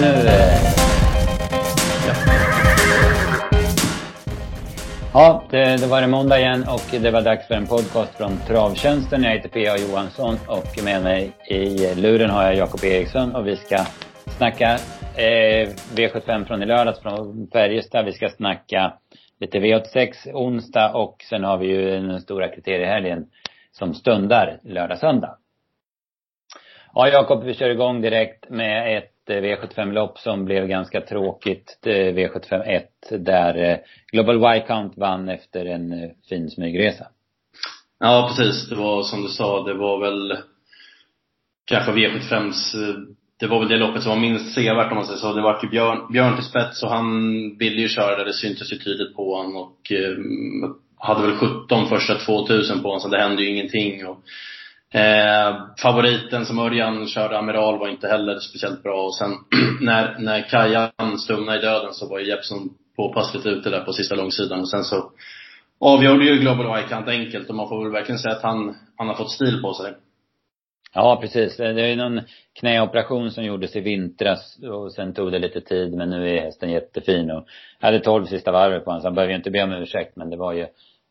men nu... Ja, ja det, det var det måndag igen och det var dags för en podcast från Travtjänsten. Jag heter P.A. Johansson och med mig i luren har jag Jakob Eriksson och vi ska snacka eh, V75 från i lördags från Färjestad. Vi ska snacka lite V86 onsdag och sen har vi ju den stora kriteriehelgen som stundar lördag, söndag. Ja, Jakob, vi kör igång direkt med ett Eh, V75-lopp som blev ganska tråkigt. Eh, V75 1 där eh, Global Y-Count vann efter en fin smygresa. Ja, precis. Det var som du sa, det var väl kanske V75s det var väl det loppet som var minst sevärt om man säger så. Det var ju Björn, Björn till spets och han ville ju köra det. Det syntes ju tydligt på honom och eh, hade väl 17 första 2000 på honom så det hände ju ingenting. Och, eh, favoriten som Örjan körde, Amiral, var inte heller speciellt bra. Och sen när, när Kajan stumnade i döden så var ju Jeppson påpassligt ute där på sista långsidan. Och sen så avgjorde ju Global Y-kant enkelt och man får väl verkligen säga att han, han har fått stil på sig. Ja, precis. Det är någon knäoperation som gjordes i vintras och sen tog det lite tid men nu är hästen jättefin och jag hade tolv sista varvet på honom så han behöver ju inte be om ursäkt men det var ju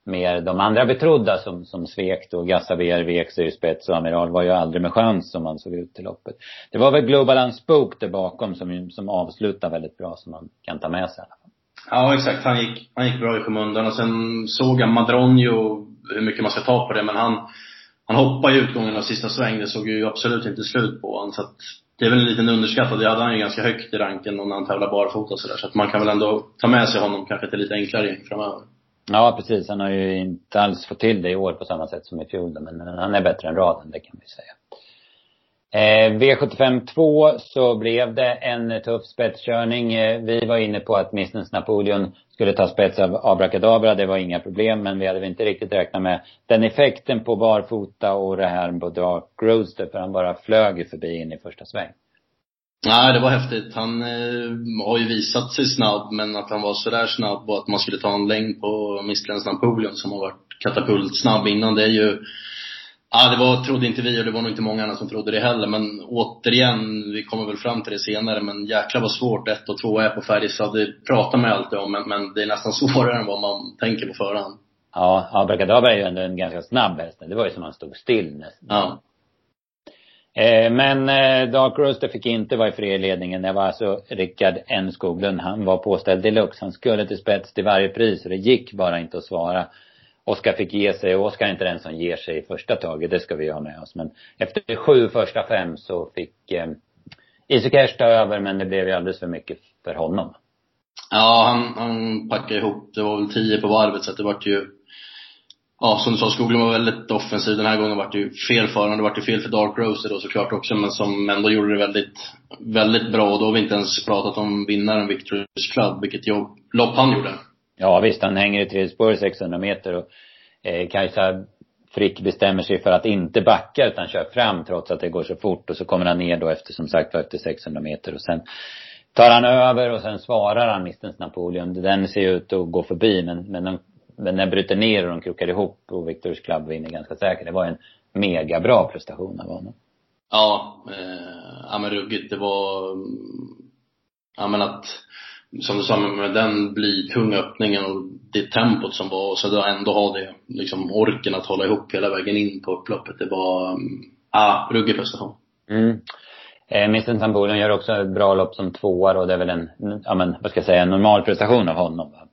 mer de andra betrodda som, som svek då. Gassavier, vek sig spets och Amiral var ju aldrig med chans som man såg ut till loppet. Det var väl Global Unspook där bakom som, som avslutade väldigt bra som man kan ta med sig i alla fall. Ja, exakt. Han gick, han gick bra i skymundan och sen såg jag Madronio, hur mycket man ska ta på det, men han han hoppade i utgången av sista sväng. Det såg ju absolut inte slut på honom. Så att det är väl en liten underskattad. Det hade han ju ganska högt i ranken när han tävlar barfota och sådär. Så att man kan väl ändå ta med sig honom kanske till lite enklare gäng framöver. Ja, precis. Han har ju inte alls fått till det i år på samma sätt som i fjol. Men han är bättre än raden, det kan vi säga. Eh, V75 2 så blev det en tuff spetskörning. Eh, vi var inne på att Missness Napoleon skulle ta spets av Abrakadabra. Det var inga problem, men vi hade väl inte riktigt räknat med den effekten på barfota och det här på Dark Roadster, för han bara flög förbi in i första sväng. Nej, det var häftigt. Han eh, har ju visat sig snabb, men att han var sådär snabb och att man skulle ta en längd på Mistens Napoleon som har varit katapultsnabb innan, det är ju Ja, det var, trodde inte vi och det var nog inte många andra som trodde det heller. Men återigen, vi kommer väl fram till det senare, men jäklar vad svårt ett och två är på Färjestad. Det pratar man alltid om, men, men det är nästan svårare än vad man tänker på förhand. Ja, Abrakadabra är ju ändå en ganska snabb häst. Det var ju som han stod still nästan. Ja. Eh, men eh, Dark Rooster fick inte vara i friledningen. Det var alltså Rickard N Skoglund. Han var påställd deluxe. Han skulle till spets till varje pris och det gick bara inte att svara. Oskar fick ge sig och Oskar är inte den som ger sig i första taget, det ska vi ha med oss. Men efter sju första fem så fick eh, Isocash ta över men det blev ju alldeles för mycket för honom. Ja, han, han packade ihop, det var väl tio på varvet så det vart ju Ja, som du sa, Skoglund var väldigt offensiv. Den här gången vart det ju fel för honom. Det vart ju fel för Dark Roser då såklart också, men som ändå gjorde det väldigt, väldigt bra. Och då har vi inte ens pratat om vinnaren Victor's Club, vilket jobb, lopp han gjorde. Ja visst, han hänger i tredje spår 600 meter och eh, Kajsa Frick bestämmer sig för att inte backa utan kör fram trots att det går så fort och så kommer han ner då efter som sagt efter 600 meter och sen tar han över och sen svarar han Mistens Napoleon. Den ser ut att gå förbi men, men, de, men den bryter ner och de krokar ihop och Victors Club vinner ganska säkert. Det var en mega bra prestation av honom. Ja, eh, ja men ruggigt. Det var, ja men att som du sa, med den blytunga öppningen och det tempot som var, och så då ändå ha det, liksom orken att hålla ihop hela vägen in på upploppet. Det var, mm, ja, ruggig prestation. Mm. Eh, Mr Tambulen gör också ett bra lopp som tvåa och det är väl en, ja men vad ska jag säga, en normal prestation av honom. Va?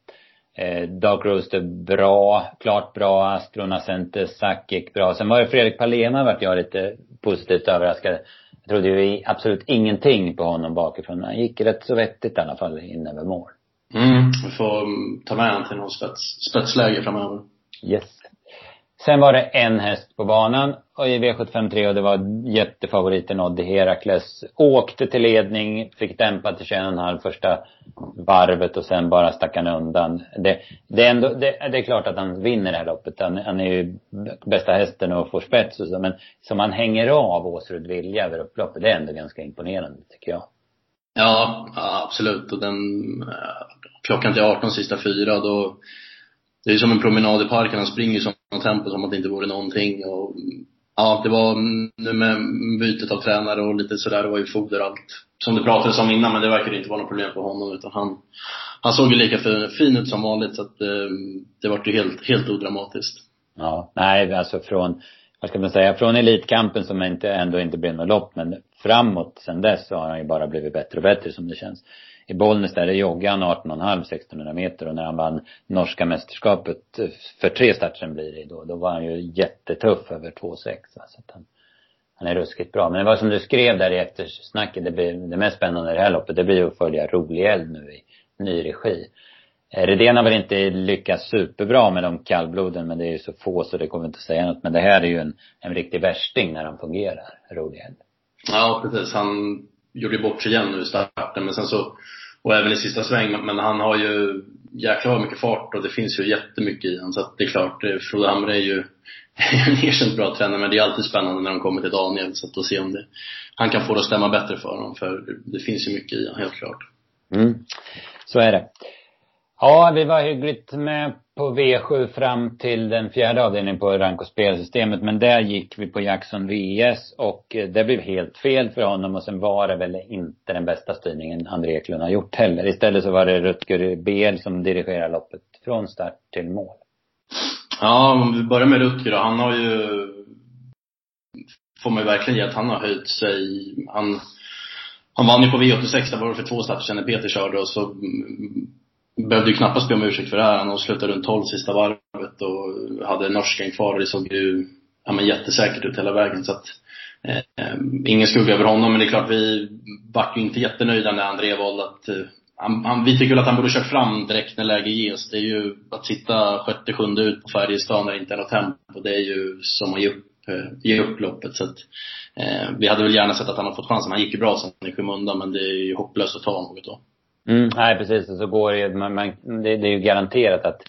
Eh, Dark Roaster bra, klart bra, Astrona Center, Sakic bra. Sen var det Fredrik Palema vart jag lite positivt överraskad. Jag trodde ju absolut ingenting på honom bakifrån. Han gick rätt så vettigt i alla fall in över mål. Mm, vi får ta med honom till någon spets, spetsläge framöver. Yes. Sen var det en häst på banan och i V753 och det var jättefavoriten Oddi Herakles. Åkte till ledning, fick dämpa till 21,5 första varvet och sen bara stack han undan. Det, det, är ändå, det, det är klart att han vinner det här loppet. Han, han är ju bästa hästen och får spets och så. Men som han hänger av Åsrud Vilja över upploppet, det är ändå ganska imponerande tycker jag. Ja, absolut. Och den, eh, klockan till 18 sista fyra, då det är som en promenad i parken. Han springer i sådana tempo som att det inte vore någonting. Och Ja, det var nu med bytet av tränare och lite sådär, det var ju foder och allt. Som det pratades om innan, men det verkade inte vara något problem för honom utan han, han såg ju lika fin, fin ut som vanligt så att eh, det var ju helt, helt odramatiskt. Ja, nej alltså från, vad ska man säga, från elitkampen som inte, ändå inte blev något lopp, men framåt sen dess så har han ju bara blivit bättre och bättre som det känns. I Bollnäs där joggade han 18,5 1600 meter och när han vann norska mästerskapet för tre starter sen blir det då, då var han ju jättetuff över 2,6 så att han, han är ruskigt bra. Men det var som du skrev där i eftersnacket, det, blir, det mest spännande i det här loppet, det blir ju att följa Rolig Eld nu i ny regi. Eh, Redén har väl inte lyckats superbra med de kallbloden, men det är ju så få så det kommer inte att säga något. Men det här är ju en, en riktig värsting när han fungerar, Rolig Eld. Ja, precis. Han gjorde ju bort sig igen nu i starten, men sen så, och även i sista sväng, men han har ju jäklar mycket fart och det finns ju jättemycket i honom. Så att det är klart, eh, Frode Hamre är ju en erkänt bra tränare, men det är alltid spännande när de kommer till Daniel, så att då se om det, han kan få det att stämma bättre för honom, för det finns ju mycket i honom, helt klart. Mm. Så är det. Ja, vi var hyggligt med på V7 fram till den fjärde avdelningen på rank och spelsystemet. Men där gick vi på Jackson VS och eh, det blev helt fel för honom och sen var det väl inte den bästa styrningen André Eklund har gjort heller. Istället så var det Rutger BL som dirigerar loppet från start till mål. Ja, om vi börjar med Rutger då. Han har ju, får man ju verkligen ge att han har höjt sig. Han, han vann ju på V86, det var det för två starter sedan när Peter körde och så mm, behövde ju knappast be om ursäkt för det här. Han avslutade runt 12 sista varvet och hade norskan kvar och det såg ju, ja men jättesäkert ut hela vägen så att eh, ingen skugga över honom men det är klart vi vart ju inte jättenöjda när André valde att eh, han, han, vi tycker väl att han borde kört fram direkt när läge ges. Det är ju att sitta sjätte, sjunde ut på Färjestad när det inte är något tempo. Det är ju som att ge upp, eh, ge upp loppet. Så att, eh, vi hade väl gärna sett att han hade fått chansen. Han gick ju bra sen i skymundan men det är ju hopplöst att ta något då. Mm, nej precis, och så går det ju, man, man, det, det är ju garanterat att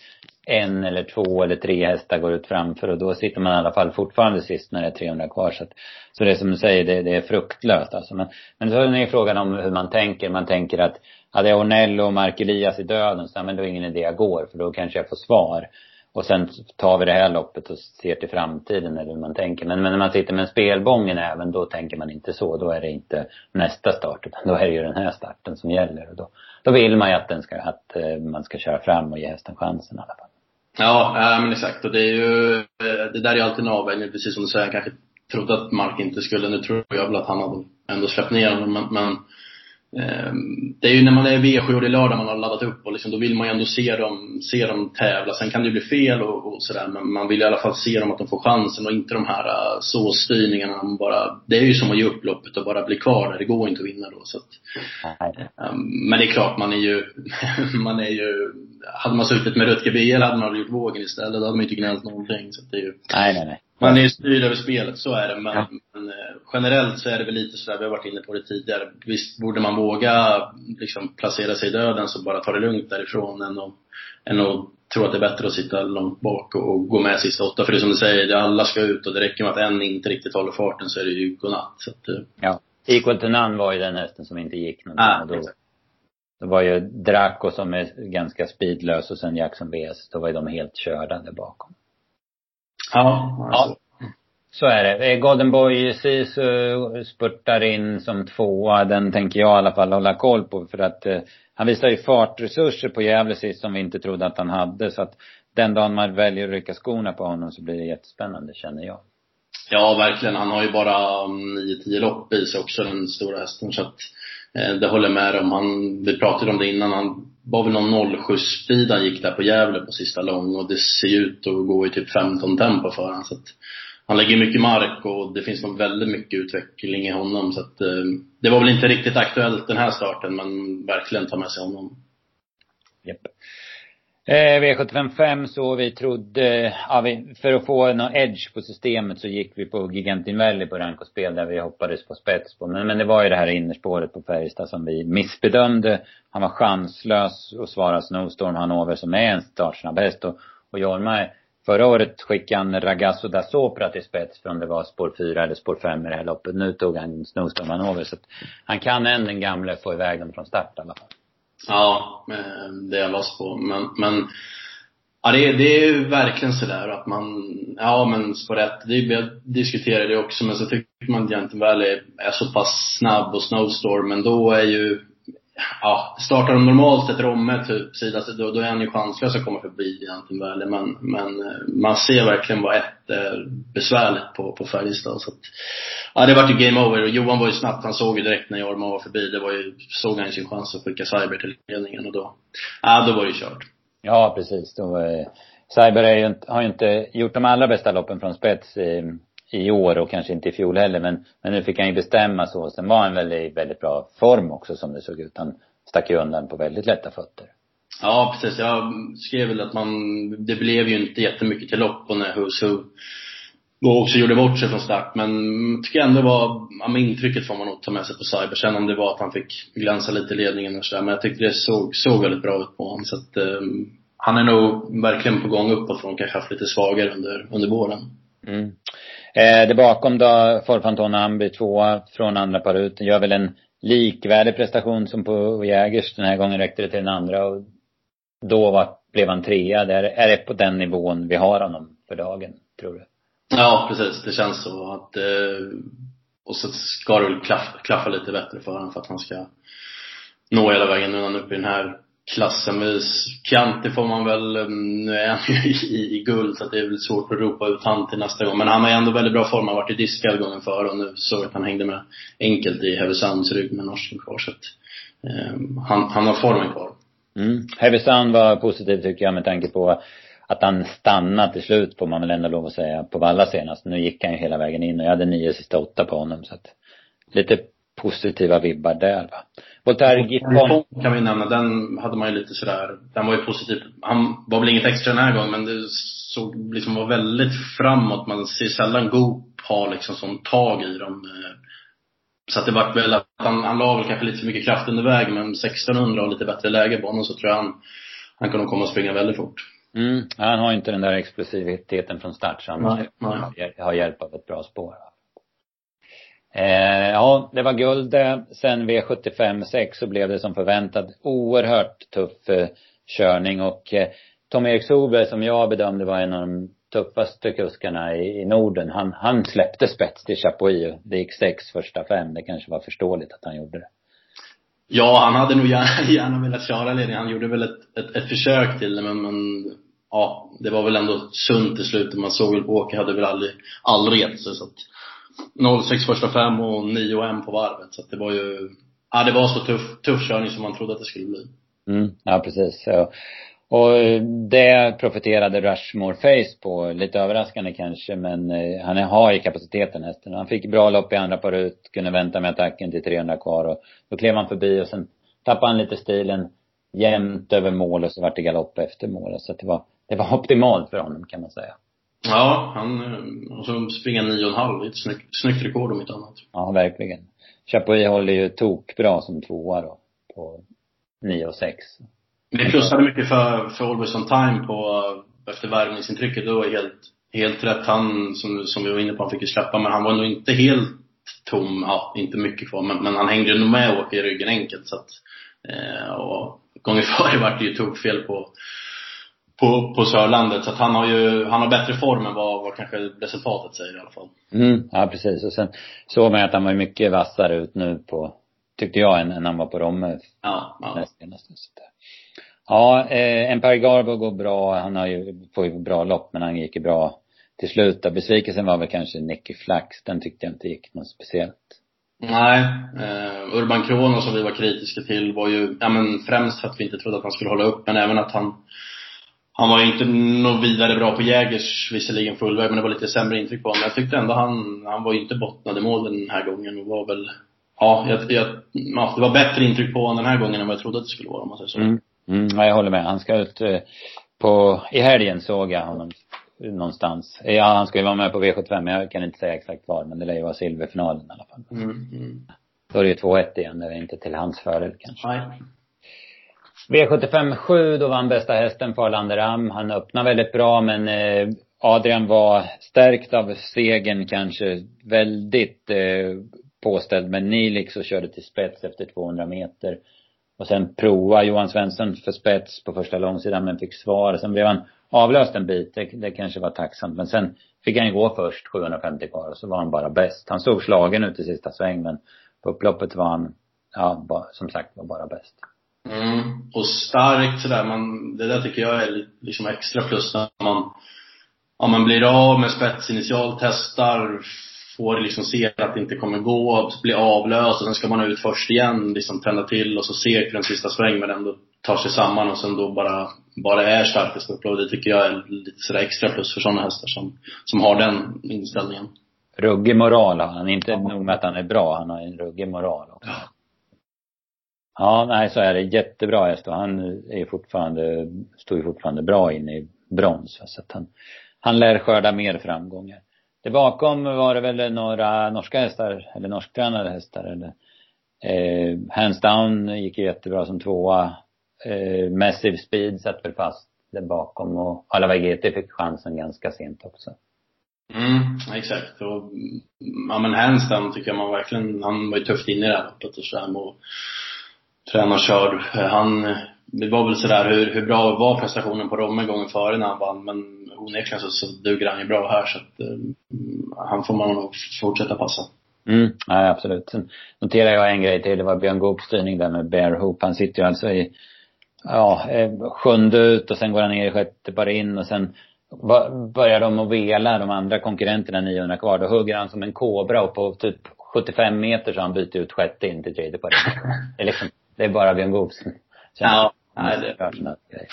en eller två eller tre hästar går ut framför och då sitter man i alla fall fortfarande sist när det är 300 kvar. Så, att, så det är som du säger, det, det är fruktlöst alltså. Men, men så är det frågan om hur man tänker. Man tänker att hade jag Ornello och Mark Elias i döden så, men då är ingen idé jag går för då kanske jag får svar. Och sen tar vi det här loppet och ser till framtiden eller hur man tänker. Men, men när man sitter med en spelbång även då tänker man inte så. Då är det inte nästa start utan då är det ju den här starten som gäller. Och då, då vill man ju att, den ska, att eh, man ska köra fram och ge hästen chansen i alla fall. Ja, eh, men exakt. Och det är ju, eh, det där är alltid en avvägning, precis som du säger. Jag kanske trodde att Mark inte skulle, nu tror jag väl att han hade ändå släppt ner honom, men, men det är ju när man är V7 och det är lördag man har laddat upp och liksom, då vill man ju ändå se dem, se dem tävla. Sen kan det ju bli fel och, och sådär men man vill i alla fall se dem att de får chansen och inte de här uh, såstyrningarna. Man bara, det är ju som att ge upp loppet och bara bli kvar där. Det går inte att vinna då. Så att, um, men det är klart, man är ju, man är ju, hade man suttit med Rutger BL hade man gjort vågen istället. Då hade man ju inte gnällt någonting. Så det är ju, nej, nej, nej. Man är ju styrd över spelet, så är det. Men, ja. men, eh, generellt så är det väl lite sådär, vi har varit inne på det tidigare. Visst borde man våga liksom placera sig i döden så bara ta det lugnt därifrån än att, än att tro att det är bättre att sitta långt bak och, och gå med sista åtta. För det är som du säger, alla ska ut och det räcker med att en inte riktigt håller farten så är det ju godnatt. Så att, eh. ja. Equal to none var ju den hästen som inte gick någonting. Ah, då, då var ju Draco som är ganska speedlös och sen Jackson VS, då var ju de helt körda där bakom. Ja, alltså. ja. Så är det. Eh, Golden Boy Sisu spurtar in som tvåa. Den tänker jag i alla fall hålla koll på för att eh, han visar ju fartresurser på Gävle sist som vi inte trodde att han hade. Så att den dagen man väljer att rycka skorna på honom så blir det jättespännande känner jag. Ja, verkligen. Han har ju bara 9-10 lopp i sig också, den stora hästen. Så att eh, det håller med om. Han, vi pratade om det innan. Han var väl någon 07 speed han gick där på Gävle på sista lång och det ser ut att gå i typ 15 tempo för honom. Så att han lägger mycket mark och det finns nog väldigt mycket utveckling i honom. Så att, eh, det var väl inte riktigt aktuellt den här starten, men verkligen ta med sig honom. Yep. Eh, V755 så vi trodde, ja, vi, för att få någon edge på systemet så gick vi på Gigantin Valley på rank och spel där vi hoppades på spets på. Men, men det var ju det här innerspåret på Färjestad som vi missbedömde. Han var chanslös att svara Snowstorm Hanover som är en startsnabb häst och, och Jorma Förra året skickade han Ragazzo da Sopra till spets för om det var spår 4 eller spår 5 i det här loppet. Nu tog han Snowstorm Hanover så att han kan än den gamle få iväg dem från start i alla fall. Ja, det är jag loss på. Men, men Ja, det är, det är verkligen sådär att man, ja men Sporett, rätt, det, jag diskuterade det också men så tycker man att Genton Valley är så pass snabb och Snowstorm men då är ju ja, startar de normalt ett Romme typ sida, då, då är han ju chanslös att komma förbi egentligen Värle. Men, men eh, man ser verkligen vad ett är besvärligt på, på Färjestad. Så att, ja, det vart ju game over och Johan var ju snabbt, han såg ju direkt när Jorma var förbi, det var ju, såg han ju sin chans att skicka Cyber till ledningen och då, ja då var det ju kört. Ja, precis. Då, eh, Cyber är ju, har ju inte gjort de allra bästa loppen från spets i, i år och kanske inte i fjol heller. Men, men nu fick han ju bestämma så. Sen var han väl i väldigt bra form också som det såg ut. Han stack ju undan på väldigt lätta fötter. Ja, precis. Jag skrev väl att man, det blev ju inte jättemycket till lopp och när Who's Who då också gjorde bort sig från start. Men tycker ändå var, ja, med intrycket får man nog ta med sig på Cyber. Sen om det var att han fick glänsa lite i ledningen och sådär. Men jag tyckte det såg, såg väldigt bra ut på honom. Så att, um, han är nog verkligen på gång uppåt från kanske haft lite svagare under, under våren. Mm. Eh, det bakom då, Forfantona Amby tvåa från andra par ut. Gör väl en likvärdig prestation som på Jägers. Den här gången räckte det till den andra och då var, blev han trea. Det är, är det på den nivån vi har honom för dagen, tror du? Ja, precis. Det känns så att eh, och så ska det väl klaffa, klaffa lite bättre för honom för att han ska nå hela vägen nu när han är uppe i den här klassen. Men Chianti får man väl, mm, nu är han ju i, i, guld så att det är väl svårt att ropa ut han till nästa gång. Men han har ändå väldigt bra form. Han har varit i diskad gången för och nu såg jag att han hängde med enkelt i Hevesands rygg med norsken kvar. Så att, eh, han, han har formen kvar. Mm. Hevesand var positiv tycker jag med tanke på att han stannade till slut får man väl ändå lov att säga på Valla senast. Nu gick han ju hela vägen in och jag hade nio sista åtta på honom så att lite positiva vibbar där va. Voltaire Giffon kan vi nämna, den hade man ju lite sådär, den var ju positiv. Han var väl inget extra den här gången men det såg liksom var väldigt framåt. Man ser sällan Goop ha liksom sån tag i dem. Så att det vart väl att han, han la väl kanske lite för mycket kraft under vägen men 1600 och lite bättre läge på honom så tror jag han, han kan nog komma och springa väldigt fort. Mm. Han har inte den där explosiviteten från start så han nej, nej. har hjälp av ett bra spår. Eh, ja, det var guld det. Sen V75 6 så blev det som förväntat oerhört tuff eh, körning och eh, Tom-Erik Solberg som jag bedömde var en av de tuffaste kuskarna i, i Norden, han, han släppte spets till Chapuis. Det gick sex första fem. Det kanske var förståeligt att han gjorde det. Ja, han hade nog gärna, gärna velat köra ledningen. Han gjorde väl ett, ett, ett försök till det men, men ja, det var väl ändå sunt till slut. Man såg väl på Åke hade väl aldrig, aldrig gett sig så att 06 första fem och 9 och 1 på varvet. Så att det var ju, ja det var så tuff, tuff körning som man trodde att det skulle bli. Mm, ja precis. Så, och eh, det profiterade Rushmore Face på, lite överraskande kanske, men eh, han har ju kapaciteten hästen. Han fick bra lopp i andra par ut, kunde vänta med attacken till 300 kvar och då klev han förbi och sen tappade han lite stilen jämnt över mål och så vart det galopp efter mål. Så att det var, det var optimalt för honom kan man säga. Ja, han, eh, och springa nio och en halv, ett snyggt, snyggt rekord om inte annat. Ja, verkligen. Chapuis håller ju tokbra som tvåa då, på nio och sex. Det plussade mycket för, för Always on time på, efter värvningsintrycket. Det var helt, helt rätt. Han, som, som vi var inne på, han fick ju släppa, men han var nog inte helt tom, ja, inte mycket kvar, men, men han hängde nog med och åkte i ryggen enkelt så att, eh, och gången före vart det ju tokfel på på, på Sörlandet. Så att han har ju, han har bättre form än vad, vad kanske resultatet säger i alla fall. Mm, ja precis. Och sen såg man att han var mycket vassare ut nu på, tyckte jag, än, än han var på Romme. Ja, ja. Senaste, så där. Ja, eh, Empire Garbo går bra. Han har ju, får ju bra lopp, men han gick ju bra till slut. Besvikelsen var väl kanske Nicky Flax. Den tyckte jag inte gick något speciellt. Nej. Eh, Urban Kronos som vi var kritiska till var ju, ja men främst för att vi inte trodde att han skulle hålla upp, men även att han han var inte något vidare bra på Jägers, visserligen fullväg, men det var lite sämre intryck på honom. Jag tyckte ändå han, han var ju inte bottnade mål den här gången och var väl, ja, jag, jag, ja, det var bättre intryck på honom den här gången än vad jag trodde att det skulle vara om man säger så. Mm. Mm, ja, jag håller med. Han ska ut eh, på, i helgen såg jag honom någonstans. Ja, han ska ju vara med på V75, men jag kan inte säga exakt var, men det lär ju vara silverfinalen i alla fall. Mm, mm. Då är det ju 2-1 igen, det är inte till hans fördel kanske. Nej. V75 7, då vann bästa hästen Farlander Am. Han öppnade väldigt bra men eh, Adrian var stärkt av segern kanske. Väldigt eh, påställd med Nilix och körde till spets efter 200 meter. Och sen prova Johan Svensson för spets på första långsidan men fick svar. Sen blev han avlöst en bit. Det, det kanske var tacksamt. Men sen fick han ju gå först 750 kvar och så var han bara bäst. Han stod slagen ut i sista sväng men på upploppet var han, ja, som sagt var bara bäst. Mm. Och starkt sådär, man, det där tycker jag är liksom extra plus när man, om man blir av med spets initialt, testar, får liksom se att det inte kommer gå, blir avlöst och sen ska man ut först igen, liksom tända till och så segt för en sista sväng men ändå tar sig samman och sen då bara, bara är starkast upplopp. Det tycker jag är lite sådär extra plus för sådana hästar som, som har den inställningen. Ruggig moral har han. Inte ja. nog med att han är bra, han har en ruggig moral också. Ja. Ja, nej så är det. Jättebra häst och han är fortfarande, står ju fortfarande bra inne i brons. Så att han, han lär skörda mer framgångar. Det bakom var det väl några norska hästar, eller norsktränade hästar eller eh, Hands down gick ju jättebra som tvåa. Eh, Massive Speed satt väl fast där bakom och Alla GT fick chansen ganska sent också. Mm, exakt. Och, ja men Hands down tycker jag man verkligen, han var ju tufft inne i det här loppet och sådär och tränarkörd. Han, det var väl sådär hur, hur bra var prestationen på Romme gången före när han vann men onekligen så, så duger han ju bra här så att eh, han får man nog fortsätta passa. Mm, ja, absolut. Sen noterar jag en grej till. Det var Björn Goops styrning där med Bear Hoop. Han sitter ju alltså i, ja, eh, sjunde ut och sen går han ner i sjätte bara in och sen börjar de att vela, de andra konkurrenterna 900 kvar. Då hugger han som en kobra och på typ 75 meter så har han bytt ut sjätte in till tredje par Det är liksom, det är bara Björn Goops. Ja, nej det. är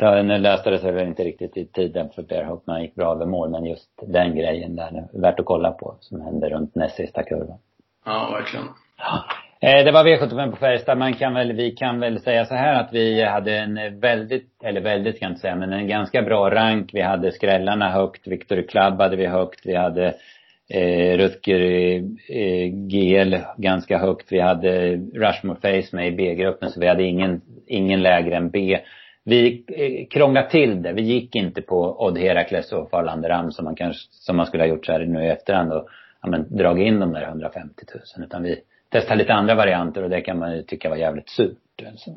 så nu löste det sig väl inte riktigt i tiden för när han gick bra över mål. Men just den grejen där, värt att kolla på, som hände runt näst sista kurvan. Ja, verkligen. Ja. Eh, det var V75 på Färjestad. Man kan väl, vi kan väl säga så här att vi hade en väldigt, eller väldigt kan jag inte säga, men en ganska bra rank. Vi hade skrällarna högt, Victor Club hade vi högt, vi hade eh, Rutger eh, GL ganska högt. Vi hade Rushmore Face med i B-gruppen så vi hade ingen, ingen lägre än B vi eh, krånglade till det. Vi gick inte på Odd Herakles och Farlanderam som man kanske, som man skulle ha gjort så här nu i efterhand och, ja men dragit in de där 150 000. Utan vi testade lite andra varianter och det kan man ju tycka var jävligt surt. Alltså.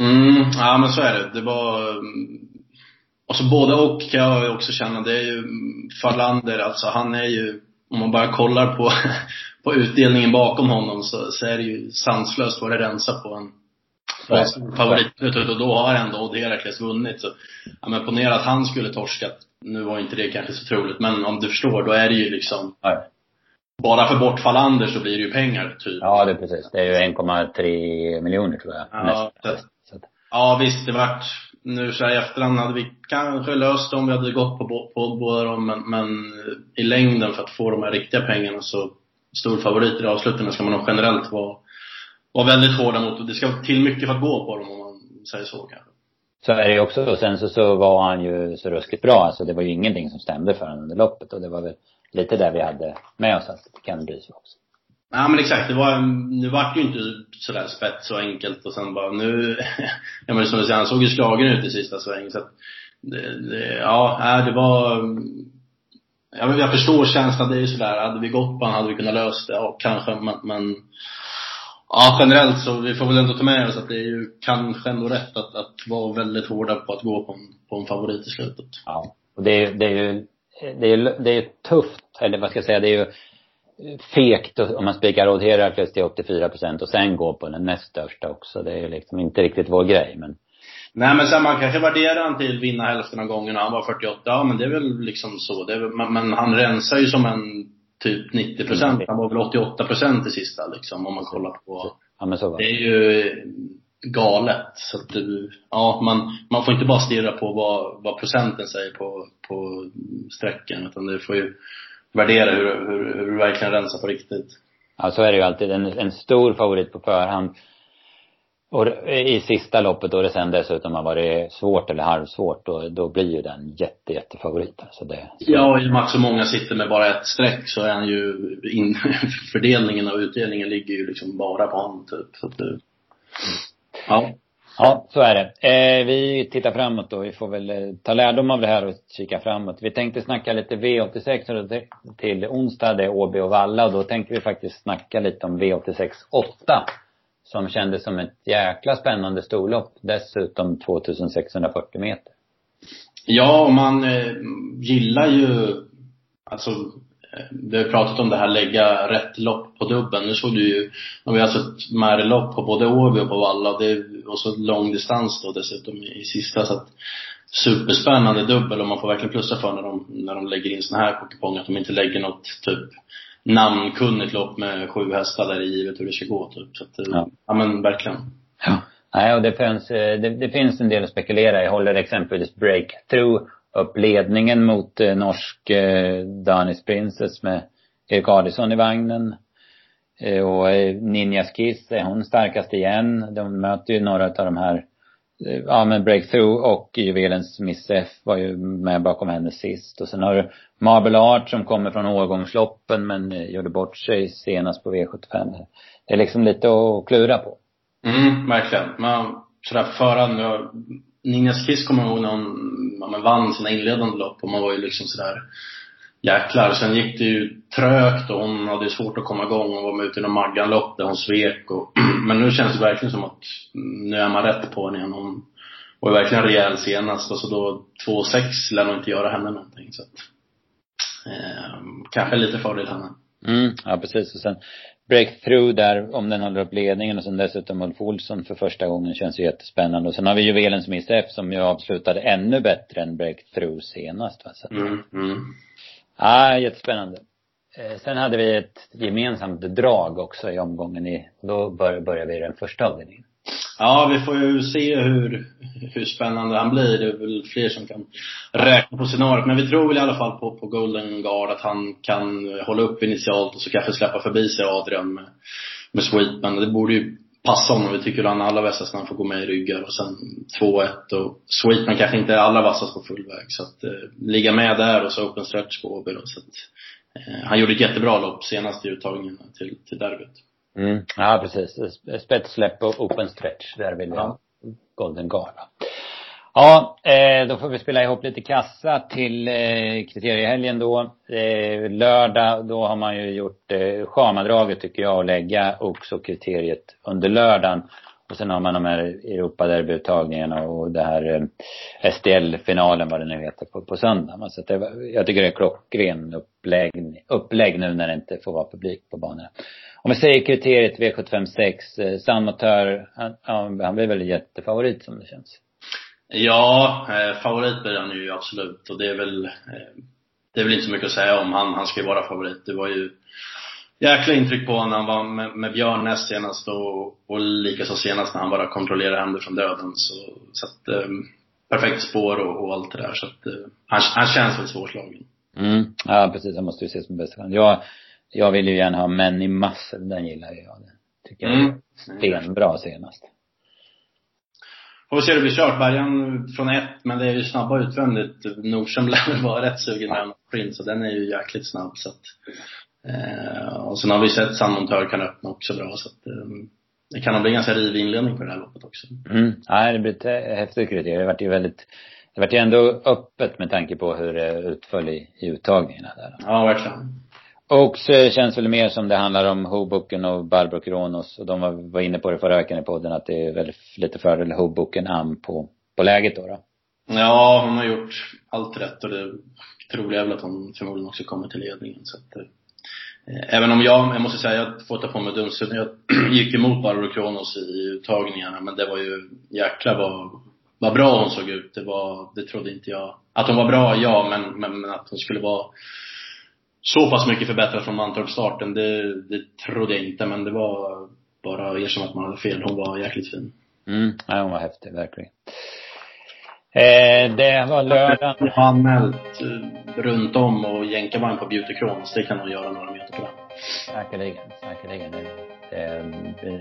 Mm, ja men så är det. Det var, mm, alltså både och kan jag också känna. Det är ju Farlander, alltså han är ju, om man bara kollar på, på utdelningen bakom honom så, så är det ju sanslöst vad det rensar på en favorit och då har ändå Odd Herakles vunnit. Så, ja men ponera att han skulle torskat. Nu var inte det kanske så troligt, men om du förstår, då är det ju liksom Nej. Bara för bortfall Anders så blir det ju pengar, typ. Ja, det är precis. Det är ju 1,3 miljoner tror jag. Ja, det, ja visst, det vart, nu så här i efterhand hade vi kanske löst det om vi hade gått på, på, på båda dem, men, men eh, i längden för att få de här riktiga pengarna så stor favorit i avslutningen ska man nog generellt vara vara väldigt hårda mot, det ska till mycket för att gå på dem om man säger så kanske. Så är det ju också. Och sen så, så var han ju så ruskigt bra. Alltså det var ju ingenting som stämde för honom under loppet. Och det var väl lite där vi hade med oss att det kan bli så också. Ja men exakt, det var, nu vart det ju inte sådär spets och enkelt och sen bara nu, ja men som du säger, han såg ju slagen ut i sista sväng så att det, det, ja, äh, det var jag, jag förstår känslan, det är ju sådär, hade vi gått på honom hade vi kunnat lösa det, ja kanske men, men Ja, generellt så vi får väl ändå ta med oss att det är ju kanske ändå rätt att, att vara väldigt hårda på att gå på en, på en favorit i slutet. Ja. Och det är, det är ju, det är, det är tufft, eller vad ska jag säga, det är ju fegt om man spikar Odd Herakles till 84 procent och sen går på den näst största också. Det är ju liksom inte riktigt vår grej, men Nej men sen man kanske värderar han till vinna hälften av gångerna. Han var 48, ja men det är väl liksom så. Det är, men, men han rensar ju som en typ 90 procent. Han var väl 88 procent i sista liksom, om man kollar på. Ja, men så var det. är ju galet. Så att du, ja, man, man får inte bara stirra på vad, vad procenten säger på, på sträckan, utan du får ju värdera hur, hur, hur du verkligen rensar på riktigt. Ja, så är det ju alltid. En, en stor favorit på förhand och i sista loppet då det sen dessutom har varit svårt eller halvsvårt, då, då blir ju den jätte, jättefavorit. Så det, så. Ja, i och med att så många sitter med bara ett streck så är han ju, in, fördelningen av utdelningen ligger ju liksom bara på honom typ. Så att ja. Ja, så är det. Eh, vi tittar framåt då. Vi får väl eh, ta lärdom av det här och kika framåt. Vi tänkte snacka lite V86 till onsdag. Det är Åby och Valla och då tänkte vi faktiskt snacka lite om V86 8 som kändes som ett jäkla spännande storlopp. Dessutom 2640 meter. Ja, och man eh, gillar ju, alltså vi har pratat om det här lägga rätt lopp på dubben. Nu såg du ju, vi har sett Märlopp på både Åby och på Valla och, det, och så lång distans då dessutom i, i sista så att superspännande dubbel och man får verkligen plussa för när de, när de lägger in såna här kuponger att de inte lägger något typ namnkunnigt lopp med sju hästar där är givet hur det ska gå typ. Så att, ja. ja men verkligen. Ja. Nej, och det finns, eh, det, det, finns en del att spekulera i. Håller exempelvis Breakthrough upp ledningen mot eh, norsk eh, Danis Princess med Erik Adison i vagnen. Eh, och eh, Ninja Skiss, är hon starkast igen? De möter ju några av de här Eh, ja men breakthrough och juvelens Miss F var ju med bakom henne sist. Och sen har du Marble Art som kommer från årgångsloppen men eh, gjorde bort sig senast på V75. Det är liksom lite att klura på. Mm, verkligen. Man, sådär förhand, Ninjas Kiss kommer jag ihåg när hon, man vann sina inledande lopp och man var ju liksom sådär jäklar. Sen gick det ju trögt och hon hade svårt att komma igång och var med ute i någon Maggan-lopp där hon svek och, men nu känns det verkligen som att nu är man rätt på henne igen. Hon var ju verkligen rejäl senast och så då 2,6 lär nog inte göra henne någonting så att, eh, kanske lite fördel henne. Mm, ja precis och sen breakthrough där, om den håller upp ledningen och sen dessutom Ulf Olsson för första gången känns ju jättespännande. Och sen har vi juvelens Miss F som ju avslutade ännu bättre än breakthrough senast va. Så mm, mm. Ja, jättespännande. Eh, sen hade vi ett gemensamt drag också i omgången i, då börjar vi den första avdelningen. Ja, vi får ju se hur, hur spännande han blir. Det är väl fler som kan räkna på scenariot. Men vi tror väl i alla fall på, på Golden Guard att han kan hålla upp initialt och så kanske släppa förbi sig Adrian med, med Sweetman. Det borde ju passa honom. Vi tycker han är allra vassast får gå med i ryggar och sen 2-1 och Sweetman kanske inte är allra vassast på full väg. Så att eh, ligga med där och så open stretch på Åby då. Så att, eh, han gjorde ett jättebra lopp senast i uttagningen till, till derbyt. Mm. Ja, precis. Spetssläpp och open stretch. Där vill vi ha Golden Guard. Ja, eh, då får vi spela ihop lite kassa till eh, kriteriehelgen då. Eh, lördag, då har man ju gjort schamadraget tycker jag och lägga också kriteriet under lördagen. Och sen har man de här Europaderbyuttagningarna och det här SDL-finalen vad det nu heter på, på söndag. Så det, jag tycker det är klockren upplägg, upplägg nu när det inte får vara publik på banorna. Om vi säger kriteriet V756, eh, Sandmotör, han, han blir väl jättefavorit som det känns. Ja, eh, favorit blir han ju absolut och det är väl, eh, det är väl inte så mycket att säga om. Han, han ska ju vara favorit. Det var ju jäkla intryck på honom när han var med, med Björn näst senast och, och likaså senast när han bara kontrollerade händer från döden. Så, så att, eh, perfekt spår och, och, allt det där. Så att, eh, han, han känns väl svårslagen. Mm. Ja, precis. Han måste ju ses som bästa jag, jag vill ju gärna ha män i massor. Den gillar jag. Det tycker jag är mm. stenbra senast. Får vi se hur det blir kört. Bärgan från ett, men det är ju snabba utvändigt. Nordström lär väl vara rätt sugen med en sprint, så den är ju jäkligt snabb så att, eh, Och sen har vi sett Sandmontör kan öppna också bra så att eh, det kan nog bli en ganska rivig inledning på det här loppet också. Mm. Nej, det blir ett häftigt kriterium. Det vart ju väldigt, det vart ju ändå öppet med tanke på hur det utföll i, i uttagningarna där. Ja, verkligen. Oaks känns väl mer som det handlar om Hoboken och Barbro Kronos. Och de var, inne på det förra veckan i podden att det är väl lite fördel Hoboken an på, på läget då, då. Ja, hon har gjort allt rätt och det troliga är väl att hon förmodligen också kommer till ledningen. Så att, eh, även om jag, jag måste säga, jag får ta på mig dumsen. Jag gick emot Barbro Kronos i uttagningarna men det var ju jäkla vad, vad bra hon såg ut. Det var, det trodde inte jag. Att hon var bra, ja, men, men, men att hon skulle vara så pass mycket förbättrat från Mantorp-starten, det, det trodde jag inte. Men det var bara att erkänna att man hade fel. Hon var jäkligt fin. Mm, ja, hon var häftig, verkligen. Eh, det var lördag. Jag har anmält eh, runt om och jänkarvagn på Beauty Kronos. Det kan nog göra några meter på den. Säkerligen, säkerligen. Det,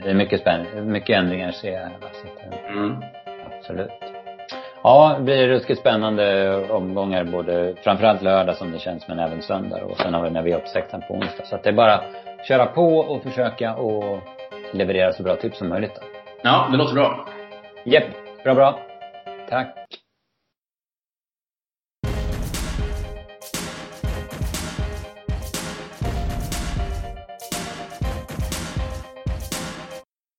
det, är mycket spännande, mycket ändringar ser jag att, eh, mm. Absolut. Ja, det blir ruskigt spännande omgångar både, framförallt lördag som det känns, men även söndag och sen har vi när vi är uppsektan på onsdag. Så att det är bara att köra på och försöka och leverera så bra tips som möjligt då. Ja, det låter bra. Jepp, bra bra. Tack.